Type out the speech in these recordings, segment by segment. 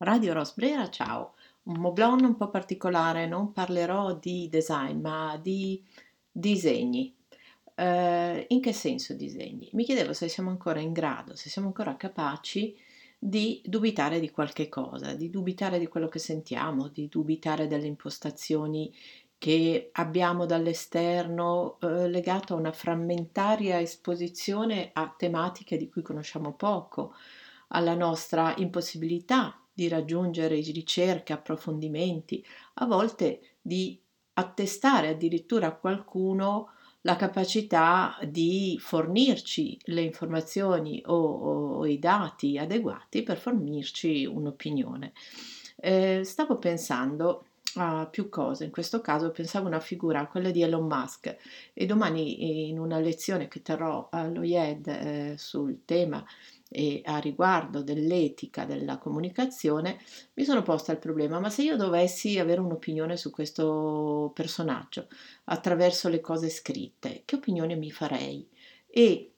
Radio Rosbrera, ciao. Un moblon un po' particolare, non parlerò di design, ma di disegni. Eh, in che senso disegni? Mi chiedevo se siamo ancora in grado, se siamo ancora capaci di dubitare di qualche cosa, di dubitare di quello che sentiamo, di dubitare delle impostazioni che abbiamo dall'esterno eh, legato a una frammentaria esposizione a tematiche di cui conosciamo poco, alla nostra impossibilità di raggiungere ricerche, approfondimenti, a volte di attestare addirittura a qualcuno la capacità di fornirci le informazioni o, o, i dati adeguati per fornirci un'opinione. Eh, stavo pensando a più cose, in questo caso pensavo a una figura, quella di Elon Musk e domani in una lezione che terrò all'OIED eh, sul tema e a riguardo dell'etica della comunicazione, mi sono posta il problema, ma se io dovessi avere un'opinione su questo personaggio attraverso le cose scritte, che opinione mi farei? E,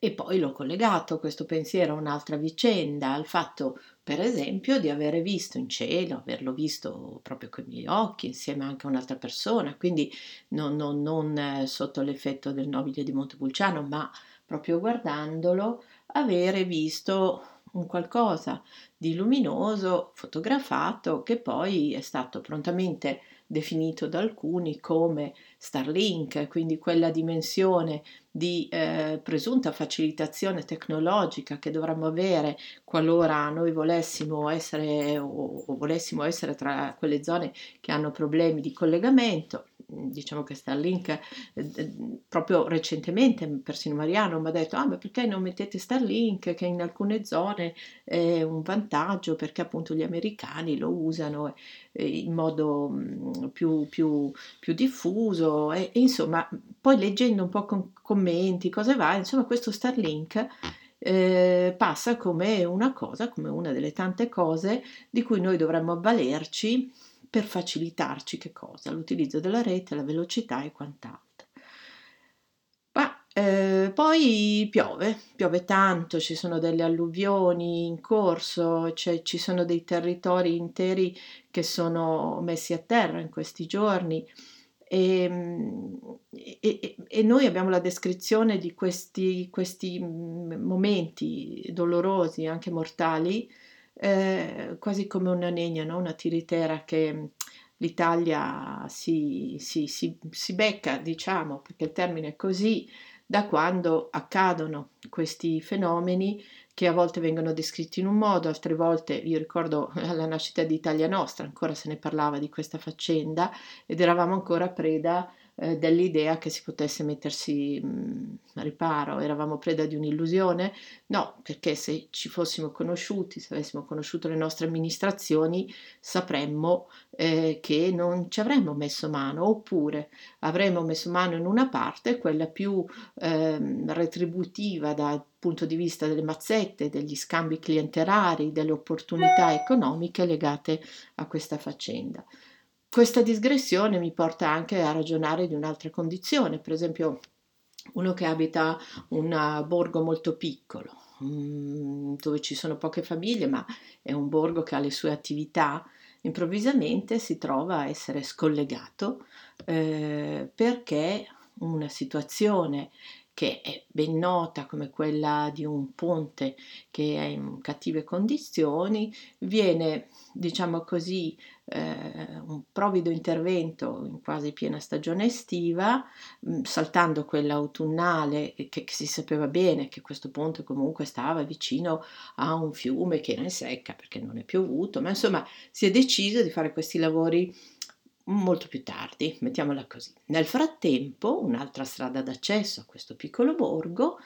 e poi l'ho collegato questo pensiero a un'altra vicenda, al fatto per esempio di avere visto in cielo, averlo visto proprio con i miei occhi insieme anche a un'altra persona, quindi non, non, non eh, sotto l'effetto del nobile di Montepulciano, ma proprio guardandolo, avere visto un qualcosa di luminoso fotografato che poi è stato prontamente definito da alcuni come Starlink, quindi quella dimensione di eh, presunta facilitazione tecnologica che dovremmo avere qualora noi volessimo essere o, o volessimo essere tra quelle zone che hanno problemi di collegamento diciamo che Starlink eh, proprio recentemente, persino Mariano mi ha detto, ah ma perché non mettete Starlink che in alcune zone è un vantaggio perché appunto gli americani lo usano eh, in modo mm, più, più, più diffuso e, e, insomma poi leggendo un po' con commenti, cose va, insomma questo Starlink eh, passa come una cosa, come una delle tante cose di cui noi dovremmo avvalerci per facilitarci che cosa? L'utilizzo della rete, la velocità e quant'altro. Ma eh, poi piove, piove tanto, ci sono delle alluvioni in corso, cioè, ci sono dei territori interi che sono messi a terra in questi giorni. Ehm, e, e, e, noi abbiamo la descrizione di questi, questi momenti dolorosi, anche mortali, eh, quasi come una negna, no? una tiritera che l'Italia si, si, si, si becca, diciamo, perché il termine è così, da quando accadono questi fenomeni che a volte vengono descritti in un modo, altre volte, io ricordo alla nascita di Italia Nostra, ancora se ne parlava di questa faccenda ed eravamo ancora preda eh, dell'idea che si potesse mettersi mh, mm, riparo, eravamo preda di un'illusione? No, perché se ci fossimo conosciuti, se avessimo conosciuto le nostre amministrazioni, sapremmo eh, che non ci avremmo messo mano, oppure avremmo messo mano in una parte, quella più eh, retributiva dal punto di vista delle mazzette, degli scambi clientelari, delle opportunità economiche legate a questa faccenda. Questa digressione mi porta anche a ragionare di un'altra condizione, per esempio uno che abita un borgo molto piccolo, mm, dove ci sono poche famiglie, ma è un borgo che ha le sue attività, improvvisamente si trova a essere scollegato eh, perché una situazione che è ben nota come quella di un ponte che è in cattive condizioni, viene, diciamo così, eh, un provvido intervento in quasi piena stagione estiva, mm, saltando quella autunnale che, che, si sapeva bene che questo ponte comunque stava vicino a un fiume che era in secca perché non è piovuto, ma insomma si è deciso di fare questi lavori molto più tardi, mettiamola così. Nel frattempo, un'altra strada d'accesso a questo piccolo borgo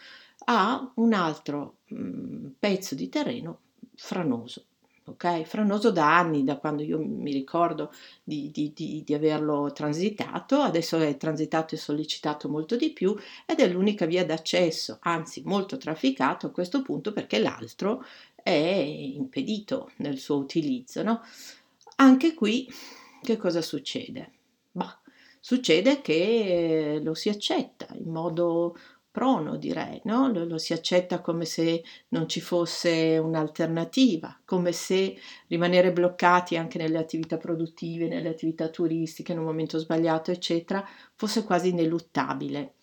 ha un altro mh, mm, pezzo di terreno franoso. ok? Franoso da anni, da quando io mi ricordo di, di, di, di, averlo transitato, adesso è transitato e sollecitato molto di più ed è l'unica via d'accesso, anzi molto trafficato a questo punto perché l'altro è impedito nel suo utilizzo. No? Anche qui che cosa succede? Bah, succede che lo si accetta in modo prono, direi, no? lo, lo, si accetta come se non ci fosse un'alternativa, come se rimanere bloccati anche nelle attività produttive, nelle attività turistiche in un momento sbagliato, eccetera, fosse quasi ineluttabile.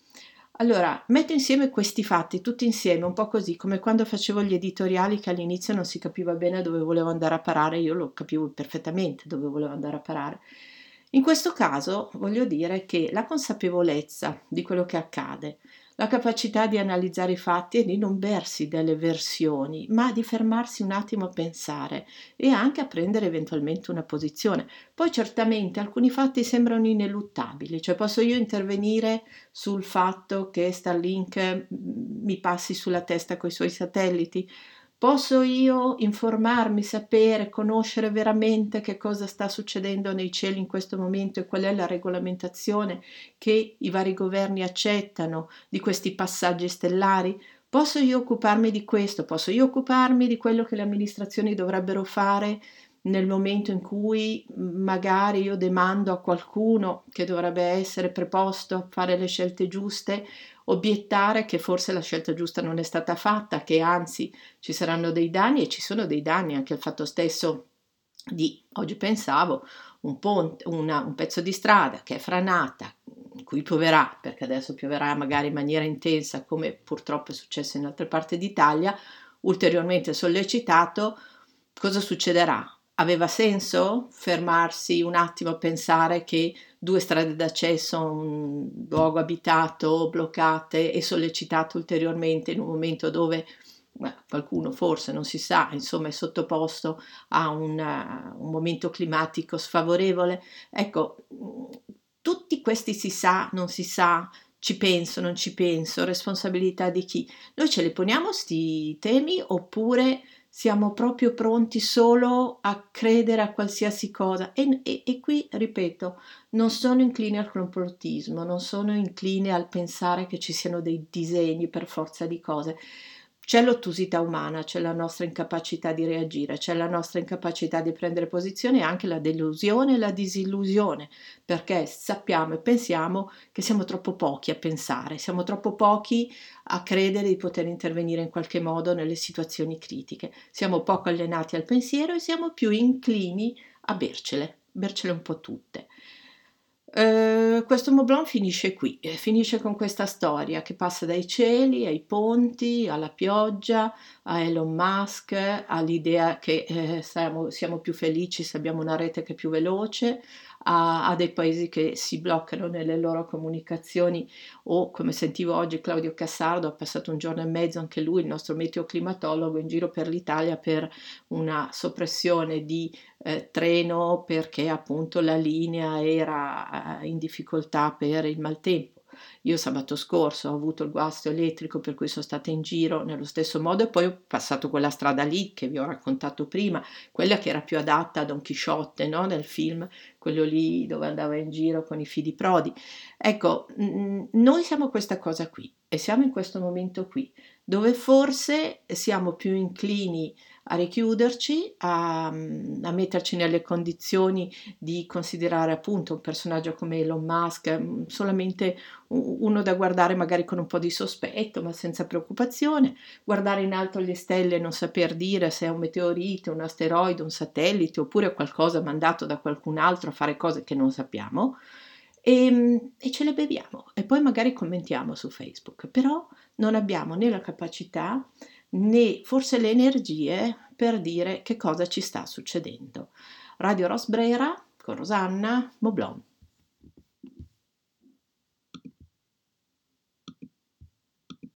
Allora, metto insieme questi fatti tutti insieme, un po' così, come quando facevo gli editoriali che all'inizio non si capiva bene dove volevo andare a parare, io lo capivo perfettamente dove volevo andare a parare. In questo caso voglio dire che la consapevolezza di quello che accade, la capacità di analizzare i fatti e di non bersi delle versioni, ma di fermarsi un attimo a pensare e anche a prendere eventualmente una posizione. Poi certamente alcuni fatti sembrano ineluttabili, cioè posso io intervenire sul fatto che Starlink mm, mi passi sulla testa con i suoi satelliti? Posso io informarmi, sapere, conoscere veramente che cosa sta succedendo nei cieli in questo momento e qual è la regolamentazione che i vari governi accettano di questi passaggi stellari? Posso io occuparmi di questo? Posso io occuparmi di quello che le amministrazioni dovrebbero fare nel momento in cui magari io demando a qualcuno che dovrebbe essere preposto a fare le scelte giuste obiettare che forse la scelta giusta non è stata fatta, che anzi ci saranno dei danni e ci sono dei danni anche il fatto stesso di, oggi pensavo, un, ponte, una, un pezzo di strada che è franata, in cui pioverà, perché adesso pioverà magari in maniera intensa come purtroppo è successo in altre parti d'Italia, ulteriormente sollecitato, cosa succederà? Aveva senso fermarsi un attimo a pensare che due strade d'accesso un luogo abitato bloccate e sollecitato ulteriormente in un momento dove qualcuno forse non si sa, insomma è sottoposto a una, un momento climatico sfavorevole. Ecco, tutti questi si sa, non si sa, ci penso, non ci penso, responsabilità di chi? Noi ce li poniamo questi temi oppure siamo proprio pronti solo a credere a qualsiasi cosa e, e, e, qui, ripeto, non sono incline al complottismo, non sono incline al pensare che ci siano dei disegni per forza di cose. C'è l'ottusità umana, c'è la nostra incapacità di reagire, c'è la nostra incapacità di prendere posizione e anche la delusione e la disillusione, perché sappiamo e pensiamo che siamo troppo pochi a pensare, siamo troppo pochi a credere di poter intervenire in qualche modo nelle situazioni critiche, siamo poco allenati al pensiero e siamo più inclini a bercele, bercele un po' tutte. Uh, questo Moblon finisce qui, eh, finisce con questa storia che passa dai cieli ai ponti, alla pioggia, a Elon Musk, all'idea che eh, siamo, siamo, più felici se abbiamo una rete che è più veloce, a, a, dei paesi che si bloccano nelle loro comunicazioni o come sentivo oggi Claudio Cassardo ha passato un giorno e mezzo anche lui, il nostro meteoclimatologo, in giro per l'Italia per una soppressione di eh, treno perché appunto la linea era eh, in difficoltà per il maltempo. Io sabato scorso ho avuto il guasto elettrico per cui sono stata in giro nello stesso modo e poi ho passato quella strada lì che vi ho raccontato prima, quella che era più adatta a Don Chisciotte no? nel film, quello lì dove andava in giro con i fidi prodi. Ecco, noi siamo questa cosa qui e siamo in questo momento qui, dove forse siamo più inclini a richiuderci, a, a, metterci nelle condizioni di considerare appunto un personaggio come Elon Musk mm, solamente uno da guardare magari con un po' di sospetto ma senza preoccupazione, guardare in alto le stelle e non saper dire se è un meteorite, un asteroide, un satellite oppure qualcosa mandato da qualcun altro a fare cose che non sappiamo. E, e ce le beviamo. E poi magari commentiamo su Facebook, però non abbiamo né la capacità né forse le energie per dire che cosa ci sta succedendo. Radio Rosbrera con Rosanna Moblon.